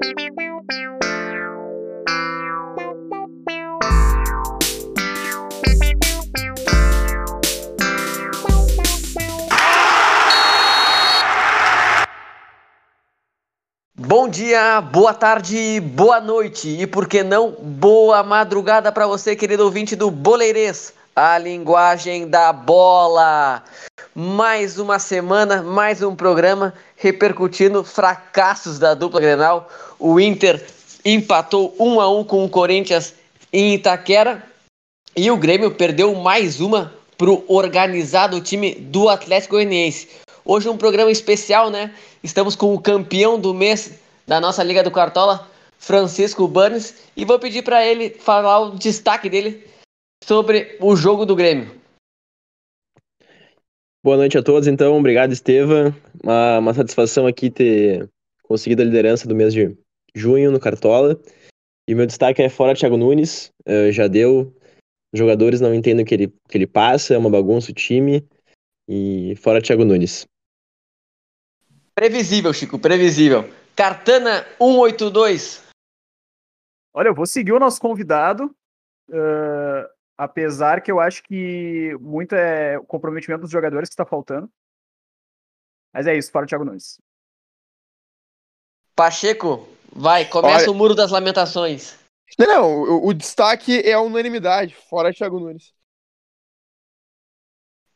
Bom dia, boa tarde, boa noite e por que não boa madrugada para você, querido ouvinte do Boleirês, a linguagem da bola. Mais uma semana, mais um programa repercutindo fracassos da dupla Grenal. O Inter empatou 1 a 1 com o Corinthians em Itaquera e o Grêmio perdeu mais uma pro organizado time do Atlético Goianiense. Hoje um programa especial, né? Estamos com o campeão do mês da nossa Liga do Cartola, Francisco Burns, e vou pedir para ele falar o destaque dele sobre o jogo do Grêmio. Boa noite a todos, então. Obrigado, Estevam. Uma, uma satisfação aqui ter conseguido a liderança do mês de junho no Cartola. E meu destaque é fora Thiago Nunes. Uh, já deu. Os jogadores não entendem o que ele, que ele passa, é uma bagunça o time. E fora Thiago Nunes. Previsível, Chico, previsível. Cartana 182. Olha, eu vou seguir o nosso convidado, uh, apesar que eu acho que muito é o comprometimento dos jogadores que está faltando. Mas é isso, fora o Thiago Nunes. Pacheco, vai, começa Olha... o muro das lamentações. Não, não, o, o destaque é a unanimidade, fora Thiago Nunes.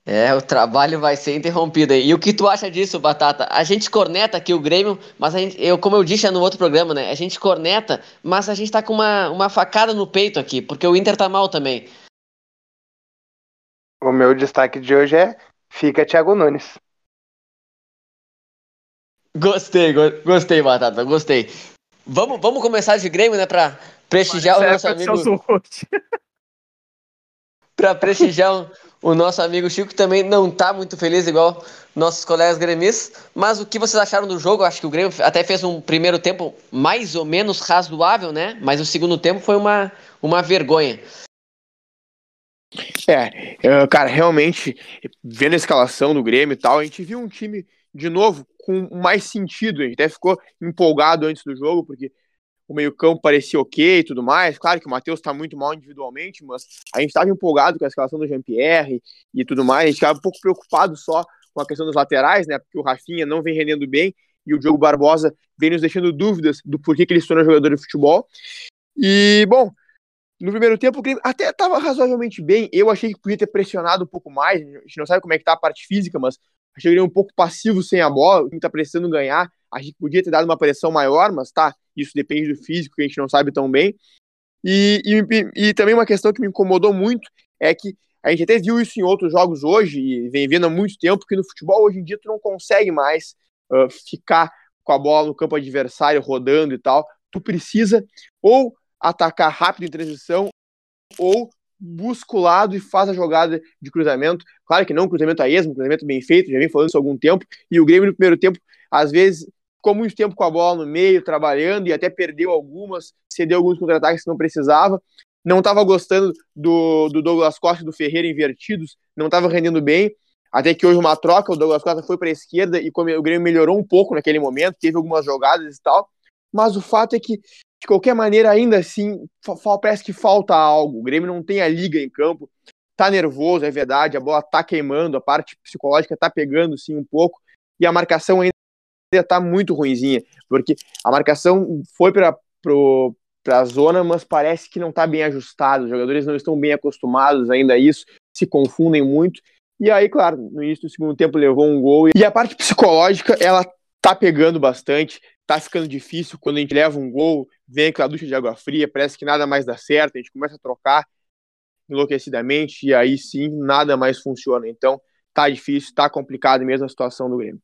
É, o trabalho vai ser interrompido aí. E o que tu acha disso, Batata? A gente corneta aqui o Grêmio, mas a gente, eu, como eu disse no outro programa, né? A gente corneta, mas a gente tá com uma, uma facada no peito aqui, porque o Inter tá mal também. O meu destaque de hoje é fica Thiago Nunes. Gostei, go gostei, Batata, gostei. Vamos, vamos começar de Grêmio, né? Pra prestigiar Parece o nosso amigo. pra prestigiar o nosso amigo Chico também não tá muito feliz, igual nossos colegas gremistas. Mas o que vocês acharam do jogo? Acho que o Grêmio até fez um primeiro tempo mais ou menos razoável, né? Mas o segundo tempo foi uma, uma vergonha. É, cara, realmente, vendo a escalação do Grêmio e tal, a gente viu um time, de novo, com mais sentido. A gente até ficou empolgado antes do jogo, porque o meio-campo parecia ok e tudo mais. Claro que o Matheus está muito mal individualmente, mas a gente estava empolgado com a escalação do Jean-Pierre e tudo mais. A gente estava um pouco preocupado só com a questão dos laterais, né? Porque o Rafinha não vem rendendo bem e o Diogo Barbosa vem nos deixando dúvidas do porquê que ele se tornou jogador de futebol. E, bom, no primeiro tempo o Grêmio até estava razoavelmente bem. Eu achei que podia ter pressionado um pouco mais. A gente não sabe como é que tá a parte física, mas achei ele um pouco passivo sem a bola. O time está precisando ganhar. A gente podia ter dado uma pressão maior, mas tá, isso depende do físico, que a gente não sabe tão bem. E, e, e também uma questão que me incomodou muito é que a gente até viu isso em outros jogos hoje, e vem vendo há muito tempo, que no futebol hoje em dia tu não consegue mais uh, ficar com a bola no campo adversário, rodando e tal. Tu precisa ou atacar rápido em transição, ou busca o lado e faz a jogada de cruzamento. Claro que não cruzamento a esmo, cruzamento bem feito, já vem falando isso há algum tempo. E o Grêmio no primeiro tempo, às vezes, ficou muito tempo com a bola no meio, trabalhando, e até perdeu algumas, cedeu alguns contra-ataques que não precisava. Não estava gostando do, do Douglas Costa e do Ferreira invertidos, não estava rendendo bem. Até que houve uma troca, o Douglas Costa foi para a esquerda e o Grêmio melhorou um pouco naquele momento, teve algumas jogadas e tal. Mas o fato é que, de qualquer maneira, ainda assim, parece que falta algo. O Grêmio não tem a liga em campo, tá nervoso, é verdade, a bola tá queimando, a parte psicológica tá pegando sim um pouco, e a marcação ainda tá muito ruinzinha, porque a marcação foi para a zona, mas parece que não está bem ajustado. Os jogadores não estão bem acostumados ainda a isso, se confundem muito. E aí, claro, no início do segundo tempo levou um gol. E a parte psicológica, ela tá pegando bastante, tá ficando difícil. Quando a gente leva um gol, vem aquela ducha de água fria, parece que nada mais dá certo, a gente começa a trocar enlouquecidamente, e aí sim nada mais funciona. Então, tá difícil, tá complicado mesmo a situação do Grêmio.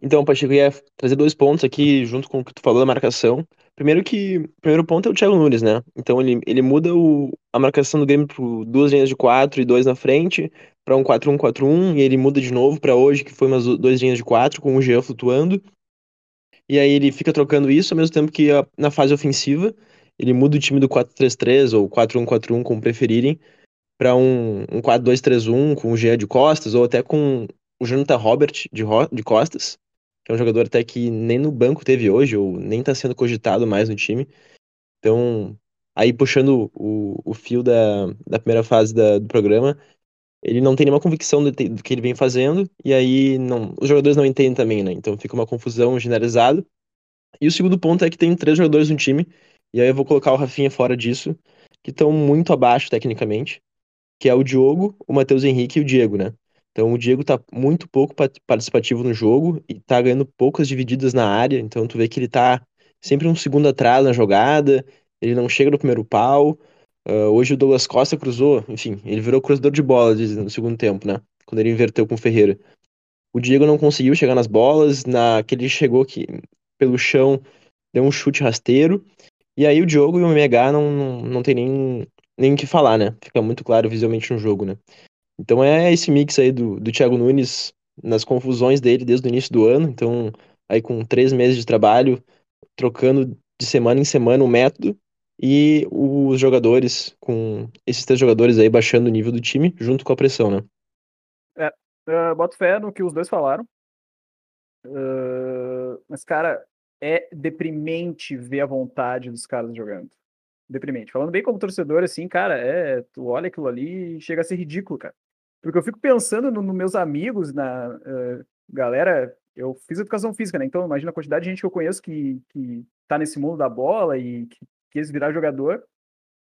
Então, Pacheco, eu ia trazer dois pontos aqui junto com o que tu falou da marcação. Primeiro que, primeiro ponto é o Thiago Nunes, né? Então ele, ele muda o, a marcação do Grêmio por duas linhas de quatro e dois na frente, para um 4-1-4-1, e ele muda de novo para hoje, que foi umas duas linhas de quatro, com o Jean flutuando. E aí ele fica trocando isso ao mesmo tempo que a, na fase ofensiva, ele muda o time do 4-3-3 ou 4-1-4-1, como preferirem, para um, um 4-2-3-1 com o Jean de costas, ou até com o Jonathan Robert de, de costas que é um jogador até que nem no banco teve hoje, ou nem está sendo cogitado mais no time. Então, aí puxando o, o fio da, da primeira fase da, do programa, ele não tem nenhuma convicção do, do, que ele vem fazendo, e aí não, os jogadores não entendem também, né? Então fica uma confusão generalizada. E o segundo ponto é que tem três jogadores no time, e aí eu vou colocar o Rafinha fora disso, que estão muito abaixo tecnicamente, que é o Diogo, o Matheus Henrique e o Diego, né? Então o Diego tá muito pouco participativo no jogo e tá ganhando poucas divididas na área, então tu vê que ele tá sempre um segundo atrás na jogada, ele não chega no primeiro pau. Uh, hoje o Douglas Costa cruzou, enfim, ele virou cruzador de bola no segundo tempo, né? Quando ele inverteu com o Ferreira. O Diego não conseguiu chegar nas bolas, naquele chegou que pelo chão deu um chute rasteiro. E aí o Diogo e o MH não, não, não tem nem nem que falar, né? Fica muito claro visualmente no jogo, né? Então é esse mix aí do, do Thiago Nunes nas confusões dele desde o início do ano. Então, aí com três meses de trabalho, trocando de semana em semana o método e os jogadores, com esses três jogadores aí baixando o nível do time junto com a pressão, né? É, uh, boto fé no que os dois falaram. Uh, mas, cara, é deprimente ver a vontade dos caras jogando deprimente. Falando bem como torcedor, assim, cara, é, tu olha aquilo ali e chega a ser ridículo, cara. Porque eu fico pensando nos no meus amigos, na uh, galera, eu fiz educação física, né? Então imagina a quantidade de gente que eu conheço que, que tá nesse mundo da bola e que quis virar jogador.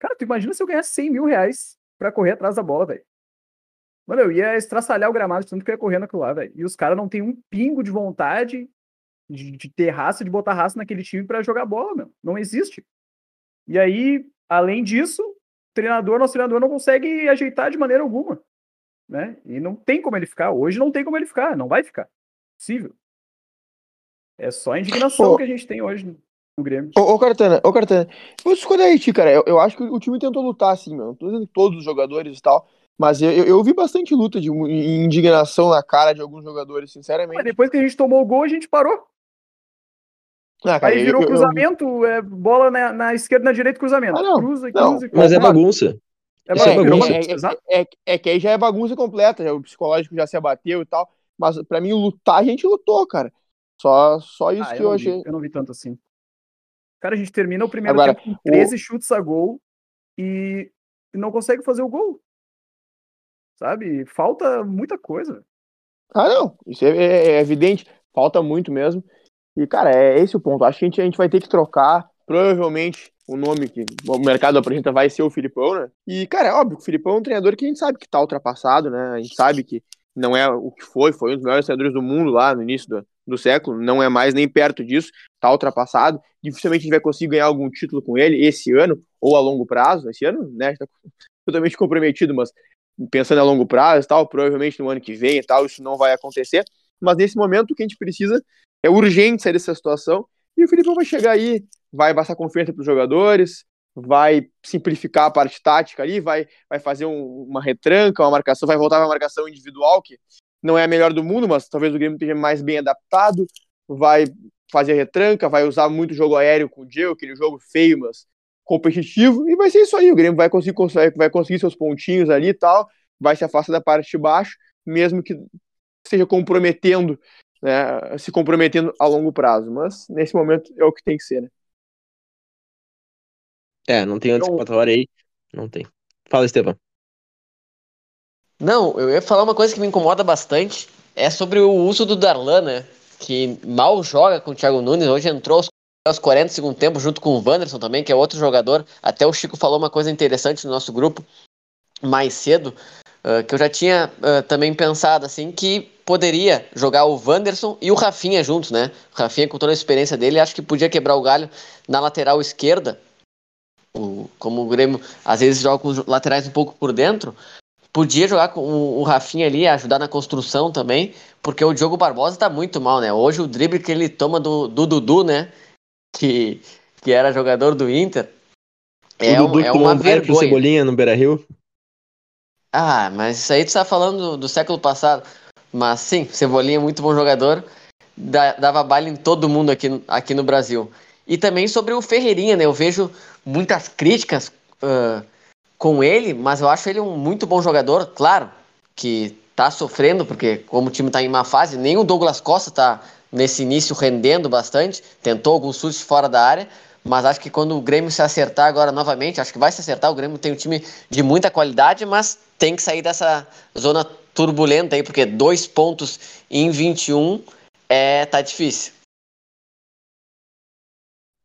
Cara, tu imagina se eu ganhasse 100 mil reais pra correr atrás da bola, velho. Mano, eu ia estraçalhar o gramado, tanto que eu ia correr naquilo lá, velho. E os caras não tem um pingo de vontade de, de, ter raça, de botar raça naquele time para jogar bola, meu. Não existe. E aí, além disso, o treinador, nosso treinador não consegue ajeitar de maneira alguma. Né? E não tem como ele ficar. Hoje não tem como ele ficar, não vai ficar. Possível. É só a indignação que a gente tem hoje no Grêmio. Ô, ô Cartana, ô Cartana, vou escolher aí, cara. Eu, eu acho que o time tentou lutar, assim, meu. Não tô dizendo todos os jogadores e tal. Mas eu, eu, eu, vi bastante luta de indignação na cara de alguns jogadores, sinceramente. Mas depois que a gente tomou o gol, a gente parou. Ah, cara, aí virou eu, cruzamento, eu... é bola na, na, esquerda, na direita, cruzamento. Ah, não, cruza, não. cruza, Mas é bagunça. É, é, bagunça. É, é, é, que aí já é bagunça completa, já, o psicológico já se abateu e tal. Mas pra mim, lutar, a gente lutou, cara. Só, só isso ah, que eu, eu achei. Vi, eu não vi tanto assim. Cara, a gente termina o primeiro Agora, tempo com 13 o... chutes a gol e não consegue fazer o gol. Sabe? Falta muita coisa. Ah, não. Isso é, é, é evidente. Falta muito mesmo. E, cara, é esse o ponto. Acho que a gente, a gente vai ter que trocar. Provavelmente o nome que o mercado apresenta vai ser o Filipão, né? E, cara, é óbvio que o Filipão é um treinador que a gente sabe que tá ultrapassado, né? A gente sabe que não é o que foi, foi um dos melhores treinadores do mundo lá no início do, do século, não é mais nem perto disso, tá ultrapassado. Dificilmente a gente vai conseguir ganhar algum título com ele esse ano ou a longo prazo. Esse ano, né? Tá totalmente comprometido, mas pensando a longo prazo tal, provavelmente no ano que vem e tal, isso não vai acontecer. Mas nesse momento o que a gente precisa é urgente sair dessa situação. E o Filipão vai chegar aí, vai passar confiança para os jogadores, vai simplificar a parte tática ali, vai, vai fazer um, uma retranca, uma marcação, vai voltar para a marcação individual, que não é a melhor do mundo, mas talvez o Grêmio esteja mais bem adaptado, vai fazer retranca, vai usar muito jogo aéreo com o Diego, aquele jogo feio, mas competitivo, e vai ser isso aí, o Grêmio vai conseguir, vai conseguir seus pontinhos ali e tal, vai se afastar da parte de baixo, mesmo que esteja comprometendo né, se comprometendo a longo prazo. Mas nesse momento é o que tem que ser, né? É, não tem antecipatória aí. Não tem. Fala, Estevam. Não, eu ia falar uma coisa que me incomoda bastante. É sobre o uso do Darlan, né? Que mal joga com o Thiago Nunes. Hoje entrou aos, aos 40 do segundo tempo, junto com o Wanderson também, que é outro jogador. Até o Chico falou uma coisa interessante no nosso grupo mais cedo. Uh, que eu já tinha uh, também pensado assim que poderia jogar o Wanderson e o Rafinha juntos, né? O Rafinha, com toda a experiência dele, acho que podia quebrar o galho na lateral esquerda. O, como o Grêmio às vezes joga com os laterais um pouco por dentro, podia jogar com o, o Rafinha ali, ajudar na construção também, porque o Diogo Barbosa tá muito mal, né? Hoje o drible que ele toma do, do Dudu, né? Que, que era jogador do Inter. É, o Dudu um, é uma vergonha. Cebolinha no Beira Rio. Ah, mas isso aí tu tá falando do, do século passado. Mas sim, Cebolinha é muito bom jogador, dava baile em todo mundo aqui, aqui no Brasil. E também sobre o Ferreirinha, né? Eu vejo muitas críticas uh, com ele, mas eu acho ele um muito bom jogador, claro, que tá sofrendo, porque como o time tá em má fase, nem o Douglas Costa tá, nesse início rendendo bastante, tentou alguns chutes fora da área, mas acho que quando o Grêmio se acertar agora novamente, acho que vai se acertar, o Grêmio tem um time de muita qualidade, mas tem que sair dessa zona turbulenta aí, porque dois pontos em 21 é, tá difícil.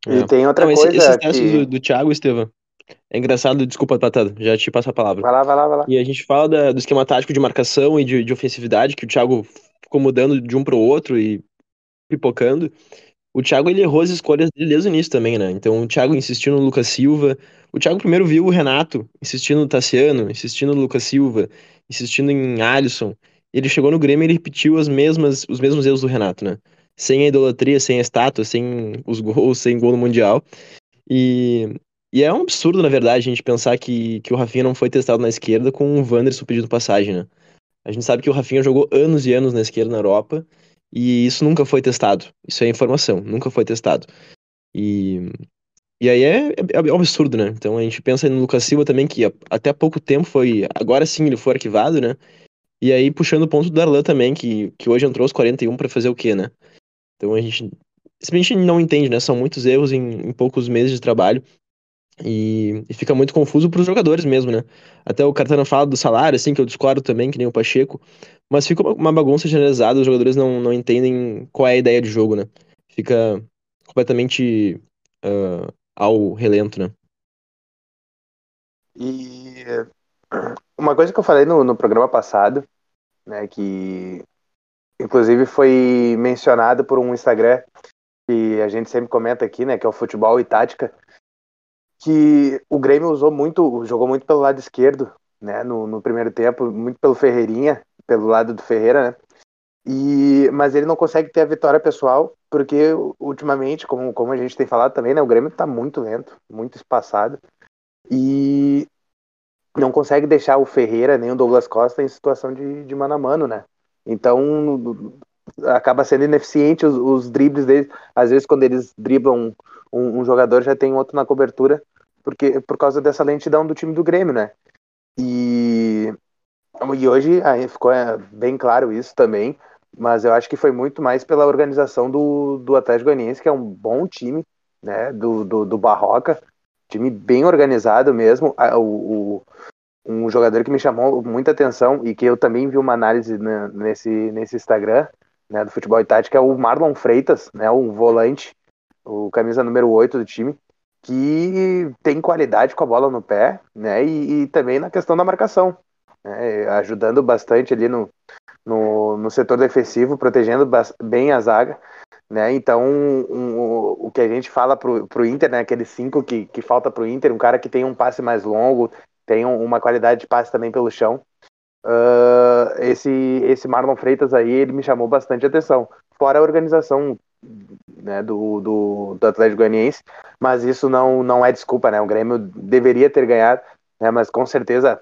E tem outra Não, coisa esse, esse que... do, do Thiago, Estevam, é engraçado, desculpa, Patado, já te passo a palavra. Vai lá, vai lá, vai lá. E a gente fala da- do esquema tático de marcação e de, de ofensividade, que o Thiago ficou mudando de um pro outro e pipocando. O Thiago, ele errou as escolhas dele desde o início também, né? Então, o Thiago insistiu no Lucas Silva. O Thiago primeiro viu o Renato insistindo no Tassiano, insistindo no Lucas Silva, insistindo em Alisson. Ele chegou no Grêmio e ele repetiu as mesmas, os mesmos erros do Renato, né? Sem a idolatria, sem a estátua, sem os gols, sem gol no Mundial. E, e é um absurdo, na verdade, a gente pensar que, que o Rafinha não foi testado na esquerda com o Wanderson pedindo passagem, né? A gente sabe que o Rafinha jogou anos e anos na esquerda na Europa e isso nunca foi testado. Isso é informação, nunca foi testado. E, e aí é, é, é um absurdo, né? Então a gente pensa no Lucas Silva também, que até pouco tempo foi. Agora sim ele foi arquivado, né? E aí puxando o ponto do Darlan também, que, que hoje entrou aos 41 pra fazer o quê, né? Então a gente simplesmente não entende, né? São muitos erros em, em poucos meses de trabalho. E, e fica muito confuso pros jogadores mesmo, né? Até o Cartana fala do salário, assim, que eu discordo também, que nem o Pacheco. Mas fica uma, uma bagunça generalizada, os jogadores não, não entendem qual é a ideia de jogo, né? Fica completamente ah, ao relento, né? E uma coisa que eu falei no, no programa passado, né, que inclusive foi mencionado por um Instagram que a gente sempre comenta aqui, né, que é o Futebol e Tática, que o Grêmio usou muito, jogou muito pelo lado esquerdo, né, no, no primeiro tempo, muito pelo Ferreirinha, pelo lado do Ferreira, né, e, mas ele não consegue ter a vitória pessoal, porque ultimamente, como, como a gente tem falado também, né, o Grêmio tá muito lento, muito espaçado, e não consegue deixar o Ferreira nem o Douglas Costa em situação de, de mano a mano, né? Então acaba sendo ineficiente os, os dribles deles. Às vezes, quando eles driblam um, um, jogador, já tem outro na cobertura, porque por causa dessa lentidão do time do Grêmio, né? E, e hoje ficou é, bem claro isso também, mas eu acho que foi muito mais pela organização do, do Atlético Goianiense, que é um bom time, né? Do, do, do Barroca time bem organizado mesmo. O, o, um jogador que me chamou muita atenção e que eu também vi uma análise nesse, nesse Instagram né, do Futebol e Tática é o Marlon Freitas, né, um volante, o camisa número 8 do time, que tem qualidade com a bola no pé né, e, e também na questão da marcação, né, ajudando bastante ali no, no, no setor defensivo, protegendo bem a zaga. Né? Então, um, um, o que a gente fala pro, pro Inter, né? Aquele cinco que, que falta pro Inter, um cara que tem um passe mais longo, tem um, uma qualidade de passe também pelo chão. Uh, esse, esse Marlon Freitas aí, ele me chamou bastante atenção. Fora a organização né, do, do, do Atlético Goianiense, mas isso não, não é desculpa, né? O Grêmio deveria ter ganhado, né? Mas com certeza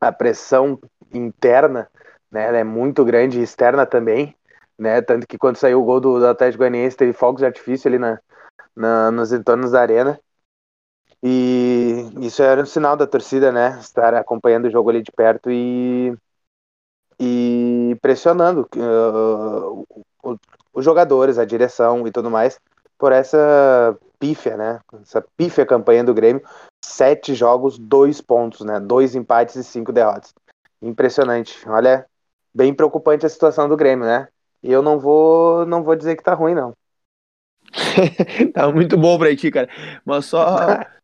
a pressão interna né, é muito grande, externa também, né? Tanto que quando saiu o gol do, do Atlético Goianiense, teve fogos de artifício ali na, na, nos entornos da arena. E isso era um sinal da torcida, né? Estar acompanhando o jogo ali de perto e, e pressionando uh, os jogadores, a direção e tudo mais, por essa pífia, né? Essa pífia campanha do Grêmio. Sete jogos, dois pontos, né? Dois empates e cinco derrotas. Impressionante. Olha, bem preocupante a situação do Grêmio, né? E eu não vou, não vou dizer que tá ruim, não. tá muito bom pra ti, cara. Mas só.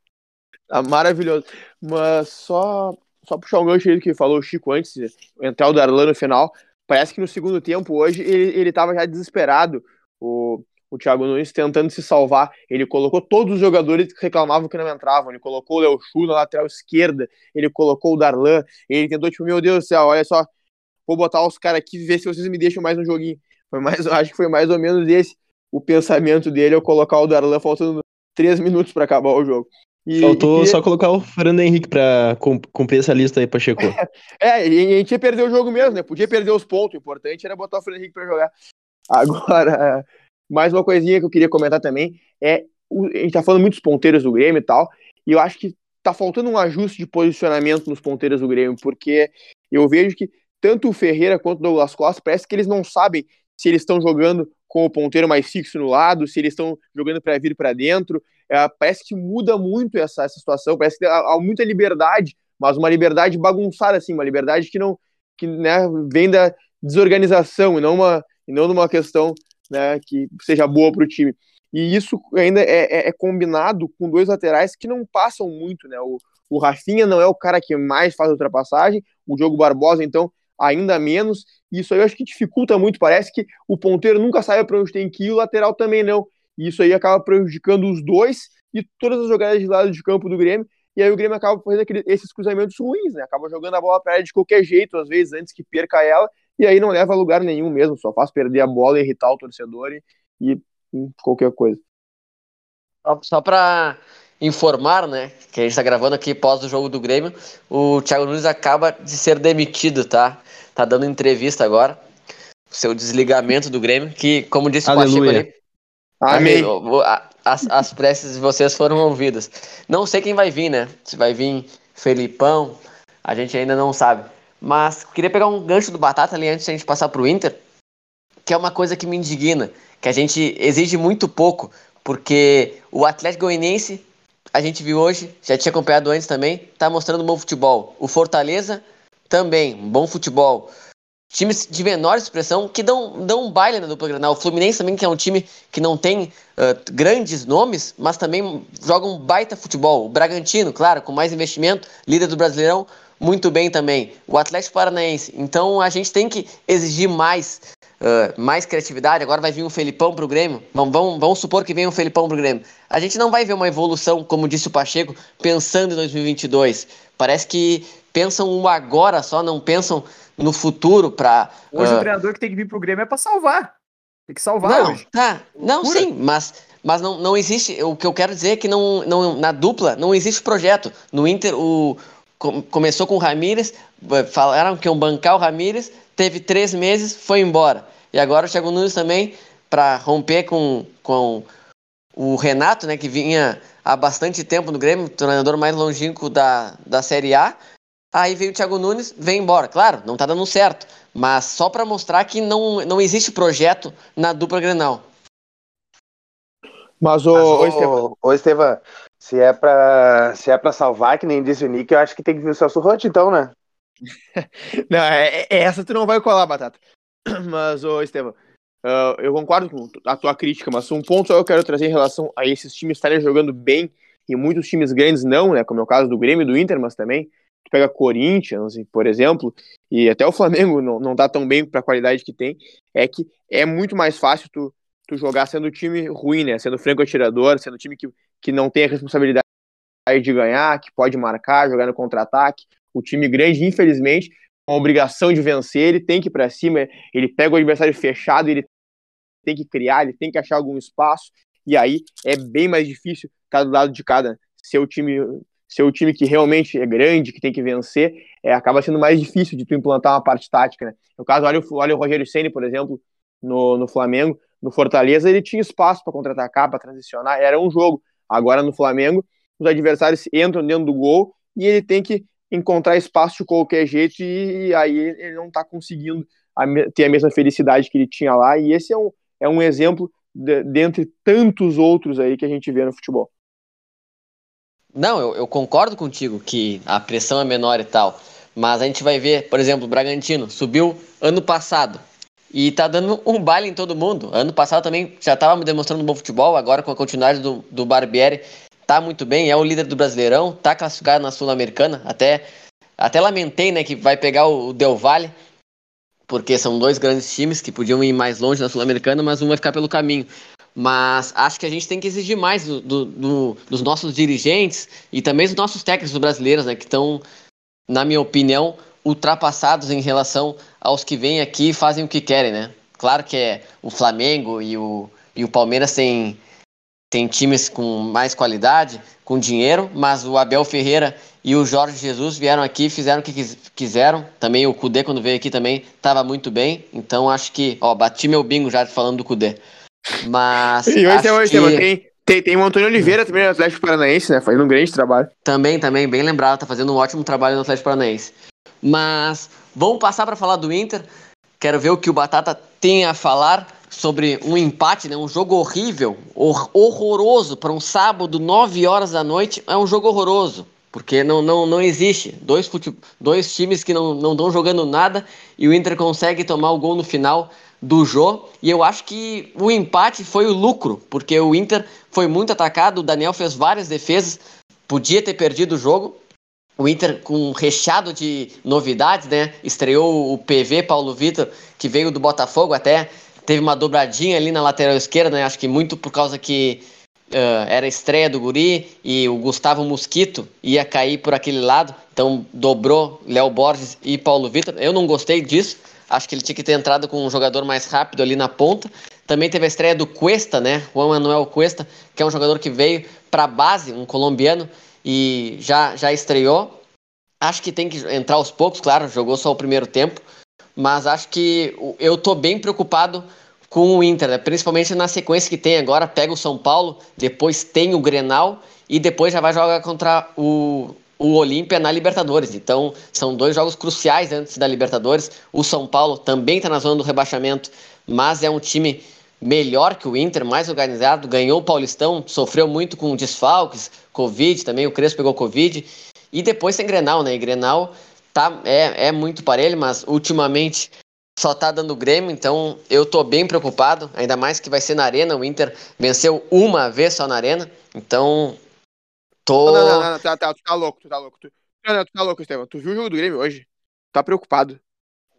tá maravilhoso. Mas só. Só puxar um gancho aí que falou o Chico antes, entrar o Darlan no final. Parece que no segundo tempo, hoje, ele, ele tava já desesperado. O, o Thiago Nunes tentando se salvar. Ele colocou todos os jogadores que reclamavam que não entravam. Ele colocou o Léo Chu na lateral esquerda. Ele colocou o Darlan. Ele tentou, tipo, meu Deus do céu, olha só. Vou botar os caras aqui e ver se vocês me deixam mais no joguinho. Foi mais, acho que foi mais ou menos esse o pensamento dele ao colocar o Darlan faltando três minutos para acabar o jogo. E, Faltou e... só colocar o Fernando Henrique pra cumprir essa lista aí, Pacheco. é, e a gente ia perder o jogo mesmo, né? Podia perder os pontos. O importante era botar o Fernando Henrique pra jogar. Agora, mais uma coisinha que eu queria comentar também é. A gente tá falando muitos ponteiros do Grêmio e tal, e eu acho que tá faltando um ajuste de posicionamento nos ponteiros do Grêmio, porque eu vejo que tanto o Ferreira quanto o Douglas Costa parece que eles não sabem se eles estão jogando com o ponteiro mais fixo no lado, se eles estão jogando para vir para dentro. É, parece que muda muito essa, essa situação, parece que há, há, muita liberdade, mas uma liberdade bagunçada, assim, uma liberdade que não que né, vem da desorganização e não uma, e não numa questão né, que seja boa para o time. E isso ainda é, é, é, combinado com dois laterais que não passam muito, né? O, o Rafinha não é o cara que mais faz ultrapassagem, o Diogo Barbosa, então, ainda menos. Isso aí eu acho que dificulta muito. Parece que o ponteiro nunca sabe para onde tem que ir, o lateral também não. E isso aí acaba prejudicando os dois e todas as jogadas de lado de campo do Grêmio. E aí o Grêmio acaba fazendo aquele, esses cruzamentos ruins, né? Acaba jogando a bola para ela de qualquer jeito, às vezes, antes que perca ela, e aí não leva a lugar nenhum mesmo, só faz perder a bola, irritar o torcedor e, e qualquer coisa. Só para informar, né, que a gente está gravando aqui pós o jogo do Grêmio, o Thiago Nunes acaba de ser demitido, tá? Tá dando entrevista agora, seu desligamento do Grêmio, que, como disse Aleluia. o Pacheco ali, Amém. As, as preces de vocês foram ouvidas. Não sei quem vai vir, né? Se vai vir Felipão, a gente ainda não sabe. Mas queria pegar um gancho do Batata ali antes de a gente passar pro Inter, que é uma coisa que me indigna, que a gente exige muito pouco, porque o Atlético Goianiense, a gente viu hoje, já tinha acompanhado antes também, tá mostrando um bom futebol. O Fortaleza também, um bom futebol. Times de menor expressão que dão, dão um baile na dupla Granal. O Fluminense também, que é um time que não tem uh, grandes nomes, mas também joga um baita futebol. O Bragantino, claro, com mais investimento, líder do Brasileirão, muito bem também. O Atlético Paranaense. Então a gente tem que exigir mais, uh, mais criatividade. Agora vai vir um Felipão pro Grêmio. Vamos, vamos, vamos supor que venha um Felipão pro Grêmio. A gente não vai ver uma evolução, como disse o Pacheco, pensando em 2022. Parece que pensam um agora só, não pensam no futuro para. Hoje uh... o treinador que tem que vir pro Grêmio é para salvar. Tem que salvar não, hoje. Tá, não, Pura. sim, mas mas não, não existe. O que eu quero dizer é que não, não, na dupla não existe projeto. No Inter, o, começou com o Ramires, eh, falaram que iam bancar o Ramires, teve três meses, foi embora. E agora o Thiago Nunes também, para romper com, com o Renato, né, que vinha há bastante tempo no Grêmio, treinador mais longínquo da, da Série A. Aí veio o Thiago Nunes, vem embora. Claro, não tá dando certo, mas só para mostrar que não, não existe projeto na dupla Grenal. Mas o, mas o, o, Estevam, se é pra, se é pra salvar, que nem disse o Nick, eu acho que tem que vir o Celso Roth, então, né? não, é, é, essa tu não vai colar, Batata. Mas, ô Estevam, uh, eu concordo com a tua crítica, mas um ponto eu quero trazer em relação a esses times estarem jogando bem e muitos times grandes não, né? Como é o caso do Grêmio e do Inter, mas também pega Corinthians, por exemplo, e até o Flamengo não, não tá tão bem para a qualidade que tem, é que é muito mais fácil tu tu jogar sendo time ruim, né? Sendo franco atirador, sendo time que, que não tem a responsabilidade de ganhar, que pode marcar, jogar no contra-ataque. O time grande, infelizmente, com a obrigação de vencer, ele tem que ir para cima, ele pega o adversário fechado, ele tem que criar, ele tem que achar algum espaço, e aí é bem mais difícil do lado de cada. Ser o time, ser o time que realmente é grande, que tem que vencer, é, acaba sendo mais difícil de tu implantar uma parte tática, né? No caso, olha, olha o Rogério Ceni, por exemplo, no, no Flamengo, no Fortaleza ele tinha espaço para contra-atacar, para transicionar, era um jogo. Agora no Flamengo, os adversários entram dentro do gol e ele tem que encontrar espaço de qualquer jeito e, aí ele não está conseguindo ter a mesma felicidade que ele tinha lá. E esse é um, é um exemplo de, dentre tantos outros aí que a gente vê no futebol. Não, eu, eu concordo contigo que a pressão é menor e tal. Mas a gente vai ver, por exemplo, o Bragantino subiu ano passado, e tá dando um baile em todo mundo. Ano passado também já estava demonstrando um bom futebol, agora com a continuidade do, do Barbieri, tá muito bem, é o líder do Brasileirão, tá classificado na Sul-Americana. Até, até lamentei, né, que vai pegar o, o Del Valle, porque são dois grandes times que podiam ir mais longe na Sul-Americana, mas um vai ficar pelo caminho. Mas acho que a gente tem que exigir mais do, do, do, dos nossos dirigentes e também dos nossos técnicos brasileiros, né, que estão, na minha opinião, ultrapassados em relação aos que vêm aqui e fazem o que querem, né? Claro que é o Flamengo e o, e o Palmeiras têm, times com mais qualidade, com dinheiro, mas o Abel Ferreira e o Jorge Jesus vieram aqui, fizeram o que quiseram. Também o Cudê, quando veio aqui, também estava muito bem. Então acho que, ó, bati meu bingo já falando do Cudê. Mas. e hoje, hoje que... tem, tem, tem o Antônio Oliveira também no Atlético Paranaense, né? Fazendo um grande trabalho. Também, também, bem lembrado, tá fazendo um ótimo trabalho no Atlético Paranaense. Mas vamos passar para falar do Inter. Quero ver o que o Batata tem a falar sobre um empate, né? Um jogo horrível, hor horroroso para um sábado, 9 horas da noite, é um jogo horroroso. Porque não, não, não existe. Dois, fute... Dois times que não estão jogando nada e o Inter consegue tomar o gol no final do Jô. E eu acho que o empate foi o lucro, porque o Inter foi muito atacado, o Daniel fez várias defesas, podia ter perdido o jogo. O Inter com um recheado de novidades, né? Estreou o PV Paulo Vitor, que veio do Botafogo até. Teve uma dobradinha ali na lateral esquerda, né? Acho que muito por causa que uh, era a estreia do Guri e o Gustavo Mosquito ia cair por aquele lado, então dobrou Léo Borges e Paulo Vitor. Eu não gostei disso, acho que ele tinha que ter entrado com um jogador mais rápido ali na ponta. Também teve a estreia do Cuesta, né? Juan Manuel Cuesta, que é um jogador que veio para a base, um colombiano, e já, já estreou. Acho que tem que entrar aos poucos, claro, jogou só o primeiro tempo, mas acho que eu tô bem preocupado com o Inter, né? principalmente na sequência que tem agora, pega o São Paulo, depois tem o Grenal e depois já vai jogar contra o, o Olímpia na Libertadores. Então, são dois jogos cruciais antes da Libertadores. O São Paulo também está na zona do rebaixamento, mas é um time melhor que o Inter, mais organizado, ganhou o Paulistão, sofreu muito com desfalques, Covid também, o Crespo pegou Covid. E depois tem Grenal, né? E Grenal tá, é, é muito parelho, mas ultimamente só tá dando Grêmio, então eu tô bem preocupado, ainda mais que vai ser na Arena, o Inter venceu uma vez só na Arena, então tô... Não, não, não, não tá, tá, tu tá louco, tu tá louco. Tu, não, não, tu tá louco, Estevam, tu viu o jogo do Grêmio hoje? Tá preocupado.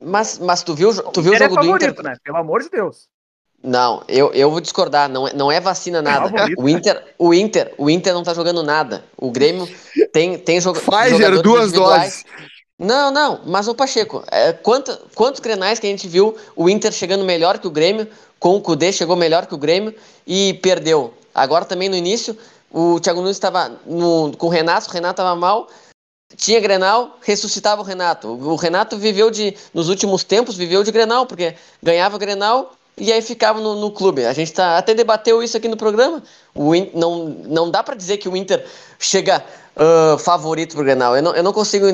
Mas, mas tu viu, tu viu o Ele jogo é favorito, do Inter? né? Pelo amor de Deus. Não, eu, eu vou discordar, não é, não é vacina nada. favorito. O Inter, o Inter, o Inter não tá jogando nada. O Grêmio tem tem joga Pfizer, jogadores duas individuais. doses. Não, não, mas o Pacheco, é, quanto, quantos grenais que a gente viu o Inter chegando melhor que o Grêmio, com o Cudê chegou melhor que o Grêmio e perdeu. Agora também no início, o Thiago Nunes estava com o Renato, o Renato estava mal, tinha Grenal, ressuscitava o Renato. O Renato viveu de, nos últimos tempos, viveu de Grenal, porque ganhava Grenal e aí ficava no, no clube. A gente tá, até debateu isso aqui no programa. O não, não dá para dizer que o Inter chega ah, favorito pro Grenal. Eu não, eu não consigo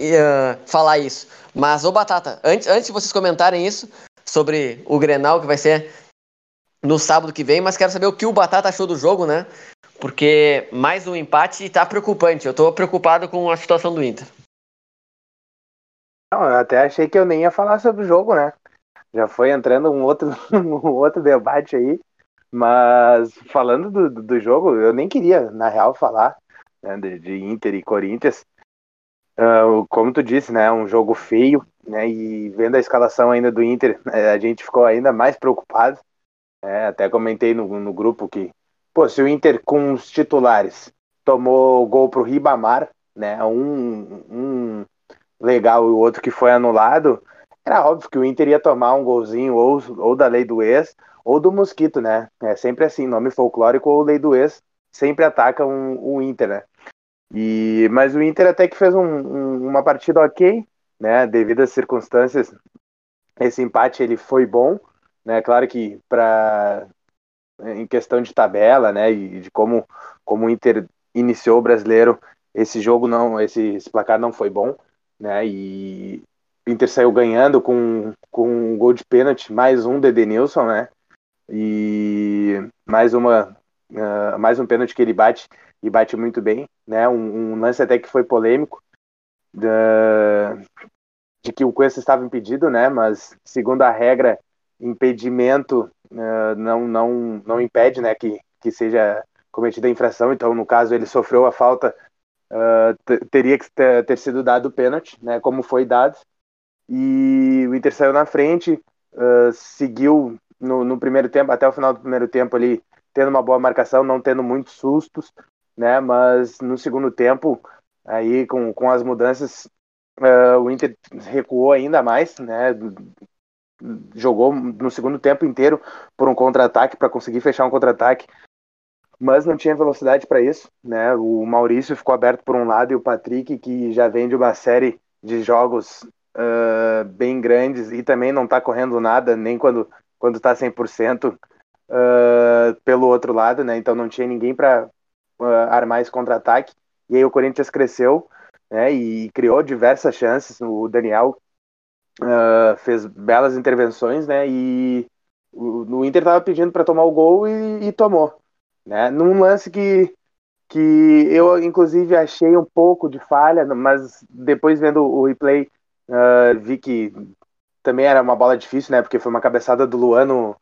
ah, falar isso. Mas, ô Batata, antes, antes de vocês comentarem isso sobre o Grenal, que vai ser no sábado que vem, mas quero saber o que o Batata achou do jogo, né? Porque mais um empate tá preocupante. Eu tô preocupado com a situação do Inter. Não, eu até achei que eu nem ia falar sobre o jogo, né? Já foi entrando um outro, um outro debate aí. Mas falando do, do- do jogo, eu nem queria, na real, falar né, de, de Inter e Corinthians. O- como tu disse, né? Um jogo feio, né? E vendo a escalação ainda do Inter, eh, a gente ficou ainda mais preocupado. né, até comentei no, no grupo que, pô, se o Inter com os titulares tomou gol pro Ribamar, né? Um, um legal e o outro que foi anulado, era óbvio que o Inter ia tomar um golzinho ou, ou da lei do ex ou do Mosquito, né? É sempre assim, nome folclórico ou lei do ex sempre ataca um- o Inter, né? E, mas o Inter até que fez um- um- uma partida ok, né? Devido às circunstâncias, esse empate ele foi bom, né? Claro que para em questão de tabela, né? E de como como o Inter iniciou o brasileiro, esse jogo não, esse, esse placar não foi bom, né? E o Inter saiu ganhando com, com um gol de pênalti, mais um de Edenilson, né? E mais uma ah, mais um pênalti que ele bate e bate muito bem, né? Um, um lance até que foi polêmico da- de que o Cuesta estava impedido, né? Mas segundo a regra, impedimento ah, não não não impede, né? Que que seja cometida a infração. Então, no caso, ele sofreu a falta, t- teria que ter, sido dado o pênalti, né? Como foi dado. E o Inter saiu na frente, ah, seguiu no, no primeiro tempo, até o final do primeiro tempo ali, tendo uma boa marcação, não tendo muitos sustos, né? Mas no segundo tempo, aí com, com as mudanças, ah, o Inter recuou ainda mais, né? Jogou no segundo tempo inteiro por um contra-ataque para conseguir fechar um contra-ataque, mas não tinha velocidade para isso, né? O Maurício ficou aberto por um lado e o Patrick, que já vem de uma série de jogos ah, bem grandes e também não está correndo nada, nem quando quando está 100% ah, pelo outro lado, né? Então não tinha ninguém para armar esse contra-ataque. E aí o Corinthians cresceu, né? E criou diversas chances. O Daniel ah, fez belas intervenções, né? E, o, o Inter estava pedindo para tomar o gol e, e, tomou, né? Num lance que que eu inclusive achei um pouco de falha, mas depois vendo o replay uh, vi que também era uma bola difícil, né? Porque foi uma cabeçada do Luan no,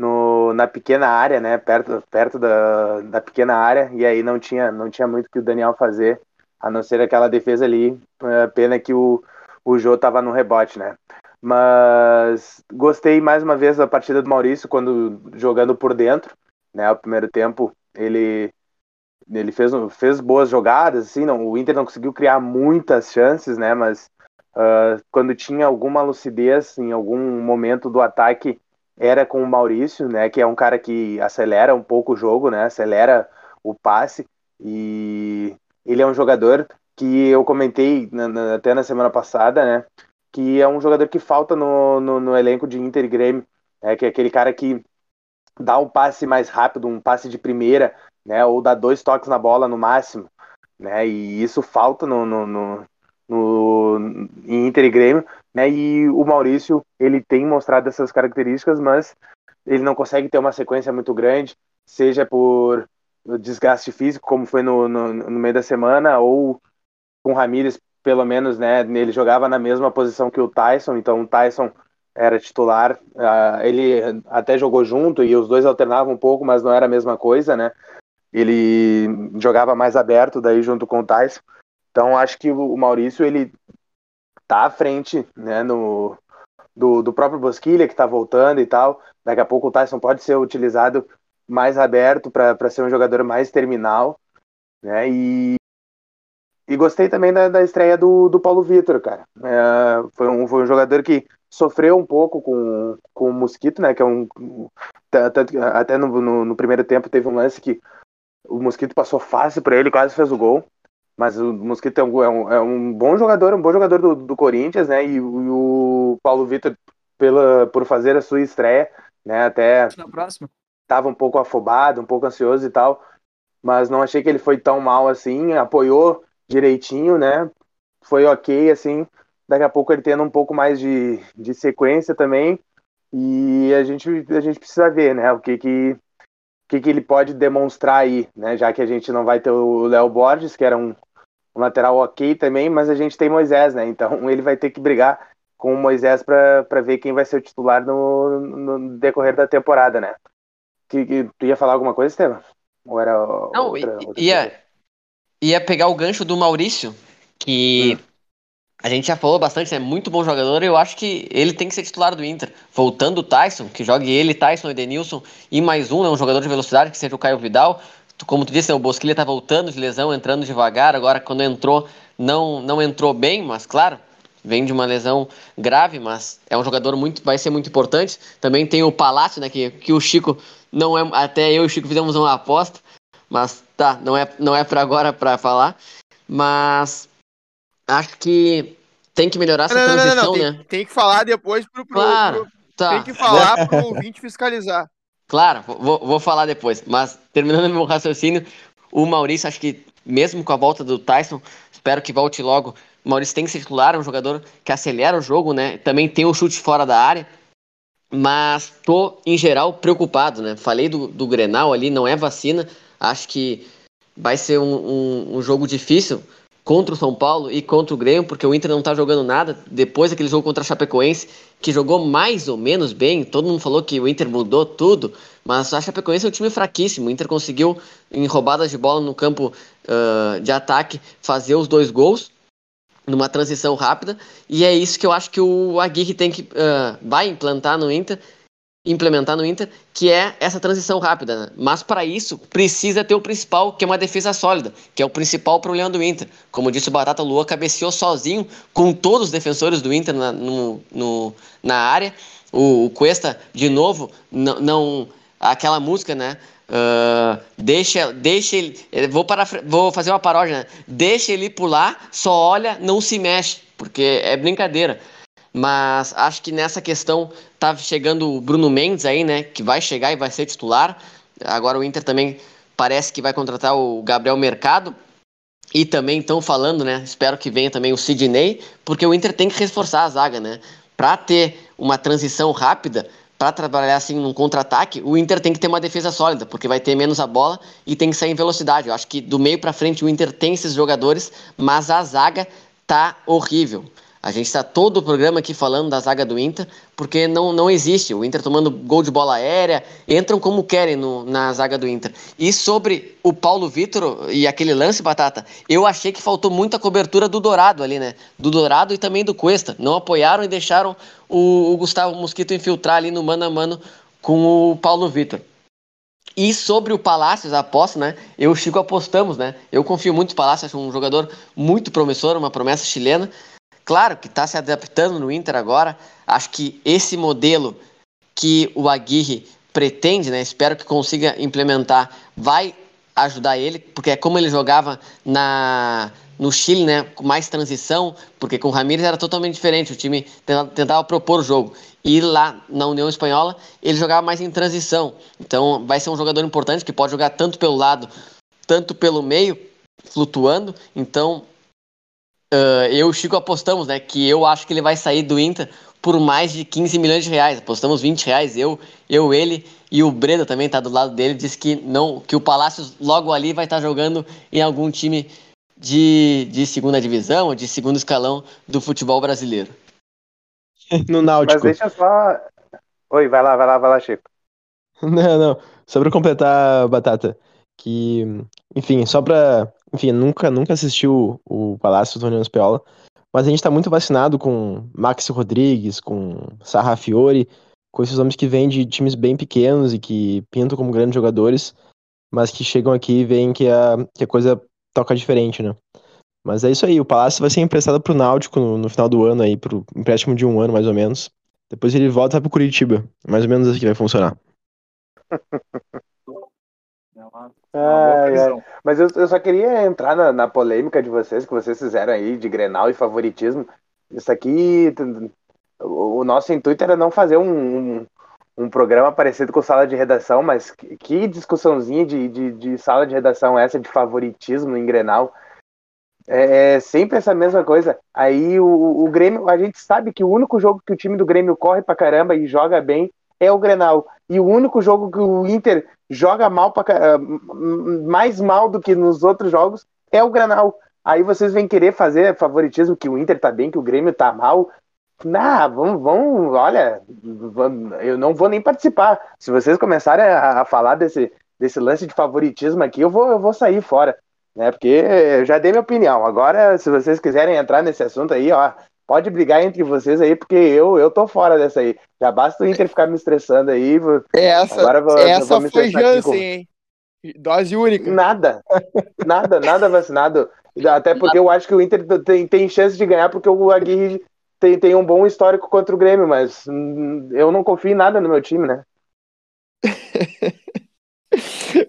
no, na pequena área, né? Perto, perto da, da pequena área, e aí não tinha, não tinha muito que o Daniel fazer, a não ser aquela defesa ali. Pena que o, o Jô tava no rebote, né? Mas gostei mais uma vez da partida do Maurício quando jogando por dentro, né? O primeiro tempo ele ele fez, fez boas jogadas, assim, não, o Inter não conseguiu criar muitas chances, né? Mas uh, quando tinha alguma lucidez em algum momento do ataque era com o Maurício, né? Que é um cara que acelera um pouco o jogo, né? Acelera o passe e ele é um jogador que eu comentei na, na, até na semana passada, né? Que é um jogador que falta no, no, no elenco de Inter e Grêmio, né, que é aquele cara que dá um passe mais rápido, um passe de primeira, né? Ou dá dois toques na bola no máximo, né? E isso falta no, no, no, no em Inter e Grêmio, né? E o Maurício, ele tem mostrado essas características, mas ele não consegue ter uma sequência muito grande, seja por desgaste físico, como foi no, no, no meio da semana, ou com o Ramires, pelo menos, né? Ele jogava na mesma posição que o Tyson, então o Tyson era titular, uh, ele até jogou junto e os dois alternavam um pouco, mas não era a mesma coisa, né? Ele jogava mais aberto daí junto com o Tyson. Então acho que o Maurício ele tá à frente, né, no, do, do próprio Bosquilha, que tá voltando e tal. Daqui a pouco o Tyson pode ser utilizado mais aberto para ser um jogador mais terminal, né? E, e gostei também da, da estreia do, do Paulo Vitor, cara. É, foi, um, foi um jogador que sofreu um pouco com, com o Mosquito, né? Que é um. Até no, no, no primeiro tempo teve um lance que o Mosquito passou fácil para ele, quase fez o gol. Mas o Mosquito é um, é um, é bom jogador, um bom jogador do, do Corinthians, né? E, e o Paulo Vitor, pela, por fazer a sua estreia, né? Até na próxima. Tava um pouco afobado, um pouco ansioso e tal, mas não achei que ele foi tão mal assim. Apoiou direitinho, né? Foi ok, assim. Daqui a pouco ele tendo um pouco mais de, de sequência também. E a gente, a gente precisa ver, né? O que que, que que ele pode demonstrar aí, né? Já que a gente não vai ter o Léo Borges, que era um, um lateral ok também, mas a gente tem Moisés, né? Então ele vai ter que brigar com o Moisés para ver quem vai ser o titular no, no decorrer da temporada, né? Que, que, tu ia falar alguma coisa, Estevam? Ou era Não, outra, outra ia, ia pegar o gancho do Maurício, que hum. a gente já falou bastante, é né? muito bom jogador, eu acho que ele tem que ser titular do Inter. Voltando o Tyson, que jogue ele, Tyson e Denilson, e mais um, né, um jogador de velocidade, que seja o Caio Vidal, como tu disse, né, o Bosquilha tá voltando de lesão, entrando devagar. Agora, quando entrou, não, não entrou bem, mas claro, vem de uma lesão grave, mas é um jogador muito, vai ser muito importante. Também tem o Palácio, né, que, que o Chico não é, até eu e o Chico fizemos uma aposta, mas tá, não é, não é para agora para falar, mas acho que tem que melhorar essa não, transição, não, não, tem, né? Tem que falar depois pro, pro, claro, pro tá. tem que falar pro ouvinte fiscalizar. Claro, vou, vou falar depois. Mas terminando meu raciocínio, o Maurício, acho que mesmo com a volta do Tyson, espero que volte logo. O Maurício tem que ser titular, é um jogador que acelera o jogo, né? Também tem o chute fora da área. Mas tô, em geral, preocupado, né? Falei do, do Grenal ali, não é vacina. Acho que vai ser um, um, um jogo difícil contra o São Paulo e contra o Grêmio, porque o Inter não tá jogando nada. Depois daquele jogo contra a Chapecoense, que jogou mais ou menos bem, todo mundo falou que o Inter mudou tudo, mas a Chapecoense é um time fraquíssimo. O Inter conseguiu, em roubadas de bola no campo uh, de ataque, fazer os dois gols numa transição rápida, e é isso que eu acho que o Aguirre tem que uh, vai implantar no Inter implementar no Inter, que é essa transição rápida. Né? Mas para isso precisa ter o principal, que é uma defesa sólida, que é o principal problema do Inter. Como disse o Batata Lua, cabeceou sozinho com todos os defensores do Inter na, no, no, na área. O, o, Cuesta, de novo, não, aquela música, né? Uh, deixa, deixa ele. Eh, vou, para, vou fazer uma paródia, né? Deixa ele pular, só olha, não se mexe, porque é brincadeira. Mas acho que nessa questão tá chegando o Bruno Mendes aí, né? Que vai chegar e vai ser titular. Agora o Inter também parece que vai contratar o Gabriel Mercado. E também estão falando, né? Espero que venha também o Sidney, porque o Inter tem que reforçar a zaga, né? Para ter uma transição rápida, para trabalhar assim num contra-ataque, o Inter tem que ter uma defesa sólida, porque vai ter menos a bola e tem que sair em velocidade. Eu acho que do meio para frente o Inter tem esses jogadores, mas a zaga tá horrível. A gente está todo o programa aqui falando da zaga do Inter, porque não, não existe. O Inter tomando gol de bola aérea, entram como querem no, na zaga do Inter. E sobre o Paulo Vitor e aquele lance, Batata, eu achei que faltou muita cobertura do Dourado ali, né? Do Dourado e também do Cuesta. Não apoiaram e deixaram o, o Gustavo Mosquito infiltrar ali no mano a mano com o Paulo Vitor. E sobre o Palácios, a aposta, né? Eu e o Chico apostamos, né? Eu confio muito no Palácio, acho um jogador muito promissor, uma promessa chilena. Claro que está se adaptando no Inter agora. Acho que esse modelo que o Aguirre pretende, né? Espero que consiga implementar, vai ajudar ele, porque é como ele jogava na no Chile, né, com mais transição, porque com o Ramires era totalmente diferente, o time tentava propor o jogo. E lá na União Espanhola, ele jogava mais em transição. Então, vai ser um jogador importante que pode jogar tanto pelo lado, tanto pelo meio, flutuando. Então, Uh, eu e o Chico apostamos, né? Que eu acho que ele vai sair do Inter por mais de 15 milhões de reais. Apostamos 20 reais. Eu, eu ele e o Breda também tá do lado dele. Disse que não, que o Palácios logo ali vai estar tá jogando em algum time de, de segunda divisão ou de segundo escalão do futebol brasileiro. No Náutico. Mas deixa só. Oi, vai lá, vai lá, vai lá, Chico. Não, não. Só pra completar, Batata, que, enfim, só pra enfim, nunca, nunca assistiu o Palácio do União Espanhola, mas a gente está muito vacinado com Maxi Rodrigues, com Sarra Fiore, com esses homens que vêm de times bem pequenos e que pintam como grandes jogadores, mas que chegam aqui e veem que a, que a coisa toca diferente, né? Mas é isso aí, o Palácio vai ser emprestado pro Náutico no, no final do ano aí, pro empréstimo de um ano mais ou menos. Depois ele volta pro Curitiba. Mais ou menos assim que vai funcionar. É, Mas eu, eu, só queria entrar na, na, polêmica de vocês, que vocês fizeram aí de Grenal e favoritismo. Isso aqui, o, o nosso intuito era não fazer um, um, um, programa parecido com sala de redação, mas que, que discussãozinha de, de, de, sala de redação essa de favoritismo em Grenal. É, é sempre essa mesma coisa. Aí o, o Grêmio, a gente sabe que o único jogo que o time do Grêmio corre pra caramba e joga bem é o Grenal. E o único jogo que o Inter joga mal pra, eh, mais mal do que nos outros jogos é o Grenal. Aí vocês vêm querer fazer favoritismo que o Inter tá bem, que o Grêmio tá mal. Ah, vamos, vamos, olha, eu não vou nem participar. Se vocês começarem a, a falar desse, desse lance de favoritismo aqui, eu vou, eu vou sair fora, né? Porque eu já dei minha opinião. Agora, se vocês quiserem entrar nesse assunto aí, ó, pode brigar entre vocês aí, porque eu, eu tô fora dessa aí. Já basta o Inter ficar me estressando aí. Essa, Agora vou, essa vou foi Jansen, hein? Dose única. Nada. Nada, nada vacinado. Até porque eu acho que o Inter tem, tem chance de ganhar, porque o Aguirre tem, tem um bom histórico contra o Grêmio, mas hum, eu não confio em nada no meu time, né?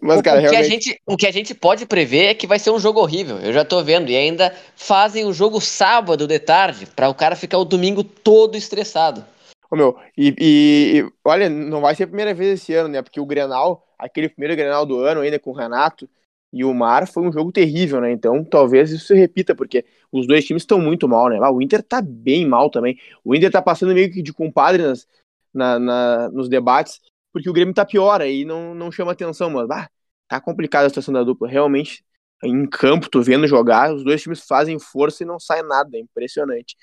Mas, cara, o, realmente... que a gente, o que a gente pode prever é que vai ser um jogo horrível. Eu já tô vendo. E ainda fazem o jogo sábado de tarde, para o cara ficar o domingo todo estressado. Ô, meu, e, e, olha, não vai ser a primeira vez esse ano, né? Porque o Grenal, aquele primeiro Grenal do ano, ainda com o Renato e o Mar, foi um jogo terrível, né? Então talvez isso se repita, porque os dois times estão muito mal, né? Ah, o Inter tá bem mal também. O Inter tá passando meio que de compadre nas, na, na, nos debates porque o Grêmio tá pior, aí não, não chama atenção, mas ah, tá complicada a situação da dupla. Realmente, em campo, tô vendo jogar, os dois times fazem força e não sai nada, é impressionante.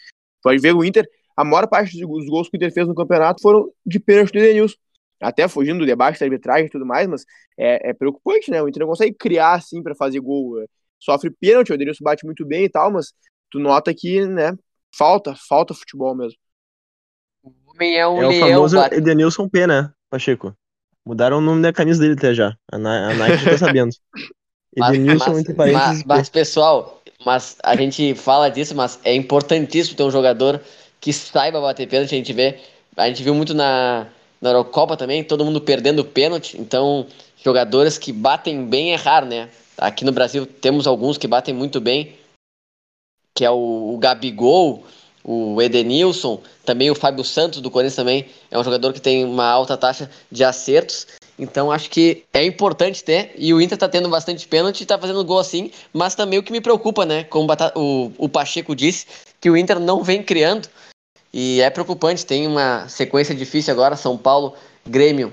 Pode ver o Inter, a maior parte dos gols que o Inter fez no campeonato foram de pênalti do Edenilson. Até fugindo do debate da arbitragem e tudo mais, mas é, é preocupante, né? O Inter não consegue criar assim para fazer gol. É, sofre pênalti, o Edenilson bate muito bem e tal, mas tu nota que, né, falta, falta futebol mesmo. O homem é um é leão. O famoso bate... Edenilson P, né? Pacheco. Mudaram o nome da camisa dele até já. A, a Nike já tá sabendo. Edenilson, mas, entre parênteses. Mas, mas, pessoal, mas a gente fala disso, mas é importantíssimo ter um jogador que saiba bater pênalti. A gente vê, a gente viu muito na, na Eurocopa também, todo mundo perdendo pênalti. Então, jogadores que batem bem é raro, né? Aqui no Brasil temos alguns que batem muito bem, que é o, o Gabigol, o Edenilson, também o Fábio Santos do Corinthians também é um jogador que tem uma alta taxa de acertos. Então acho que é importante ter. E o Inter tá tendo bastante pênalti, tá fazendo gol assim, mas também o que me preocupa, né? Como o, o Pacheco disse, que o Inter não vem criando. e é preocupante. Tem uma sequência difícil agora: São Paulo, Grêmio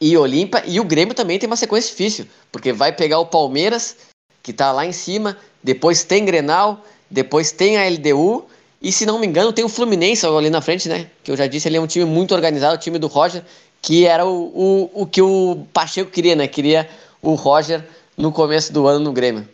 e Olímpia. E o Grêmio também tem uma sequência difícil, porque vai pegar o Palmeiras, que tá lá em cima, depois tem Grenal, depois tem a LDU. E se não me engano, tem o Fluminense ali na frente, né? Que eu já disse, ele é um time muito organizado, o time do Roger, que era o, o, o que o Pacheco queria, né? Queria o Roger no começo do ano no Grêmio.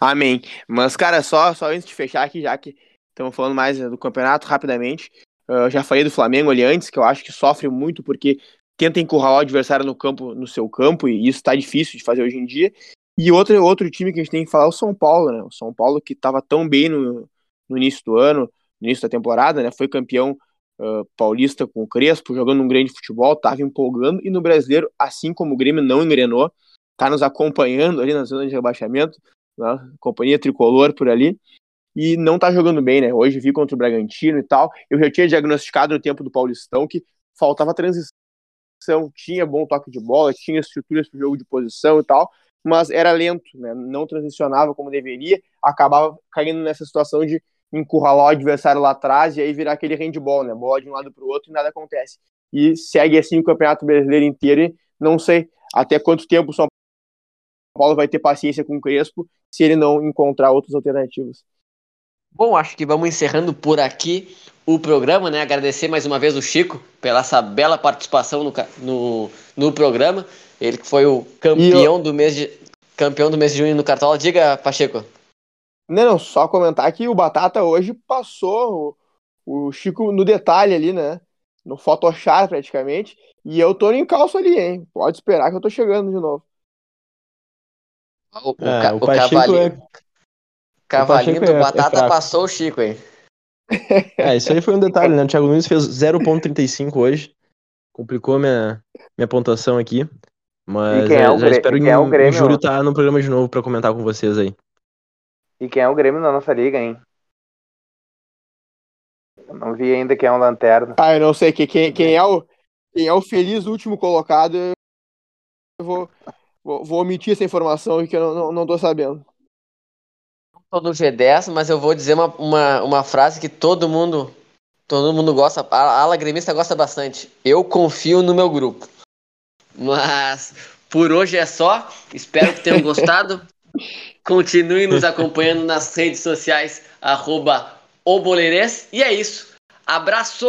Amém. Mas, cara, só, só antes de fechar aqui, já que estamos falando mais do campeonato rapidamente, eu já falei do Flamengo ali antes, que eu acho que sofre muito porque tenta encurralar o adversário no campo, no seu campo, e isso está difícil de fazer hoje em dia. E outro, outro time que a gente tem que falar é o São Paulo, né? O São Paulo que estava tão bem no, no início do ano, no início da temporada, né? Foi campeão uh, paulista com o Crespo, jogando um grande futebol, estava empolgando, e no brasileiro, assim como o Grêmio não engrenou, está nos acompanhando ali na zona de rebaixamento, né? companhia tricolor por ali, e não está jogando bem, né? Hoje vi contra o Bragantino e tal. Eu já tinha diagnosticado no tempo do Paulistão que faltava transição, tinha bom toque de bola, tinha estruturas para jogo de posição e tal, mas era lento, né? não transicionava como deveria, acabava caindo nessa situação de encurralar o adversário lá atrás e aí virar aquele handball, né? Bola de um lado para o outro e nada acontece. E segue assim o Campeonato Brasileiro inteiro e não sei até quanto tempo o São Paulo vai ter paciência com o Crespo se ele não encontrar outras alternativas. Bom, acho que vamos encerrando por aqui o programa, né? Agradecer mais uma vez o Chico pela essa bela participação no, no, no programa. Ele que foi o campeão eu... do mês de campeão do mês de junho no Cartola. Diga, Pacheco. Não, não, só comentar que o Batata hoje passou o, o Chico no detalhe ali, né? No Photoshop praticamente. E eu tô em calço ali, hein? Pode esperar que eu tô chegando de novo. O, o, é, o, o cavalinho, é... cavalinho do é, é Batata é passou o Chico, hein? É, isso aí foi um detalhe, né? O Thiago Nunes fez 0.35 hoje. Complicou minha, minha pontuação aqui. Mas é já, já espero que é o Grêmio? julho estar tá no programa de novo para comentar com vocês aí. E quem é o Grêmio na nossa liga, hein? Eu não vi ainda quem é o Lanterna. Ah, eu não sei quem, quem, é, o, quem é o feliz último colocado. Eu vou, vou, vou omitir essa informação que eu não, não, não tô sabendo. Tô no G10, mas eu vou dizer uma, uma, uma frase que todo mundo todo mundo gosta, a ala gremista gosta bastante. Eu confio no meu grupo. Mas por hoje é só. Espero que tenham gostado. Continue nos acompanhando nas redes sociais, arroba E é isso. Abraço!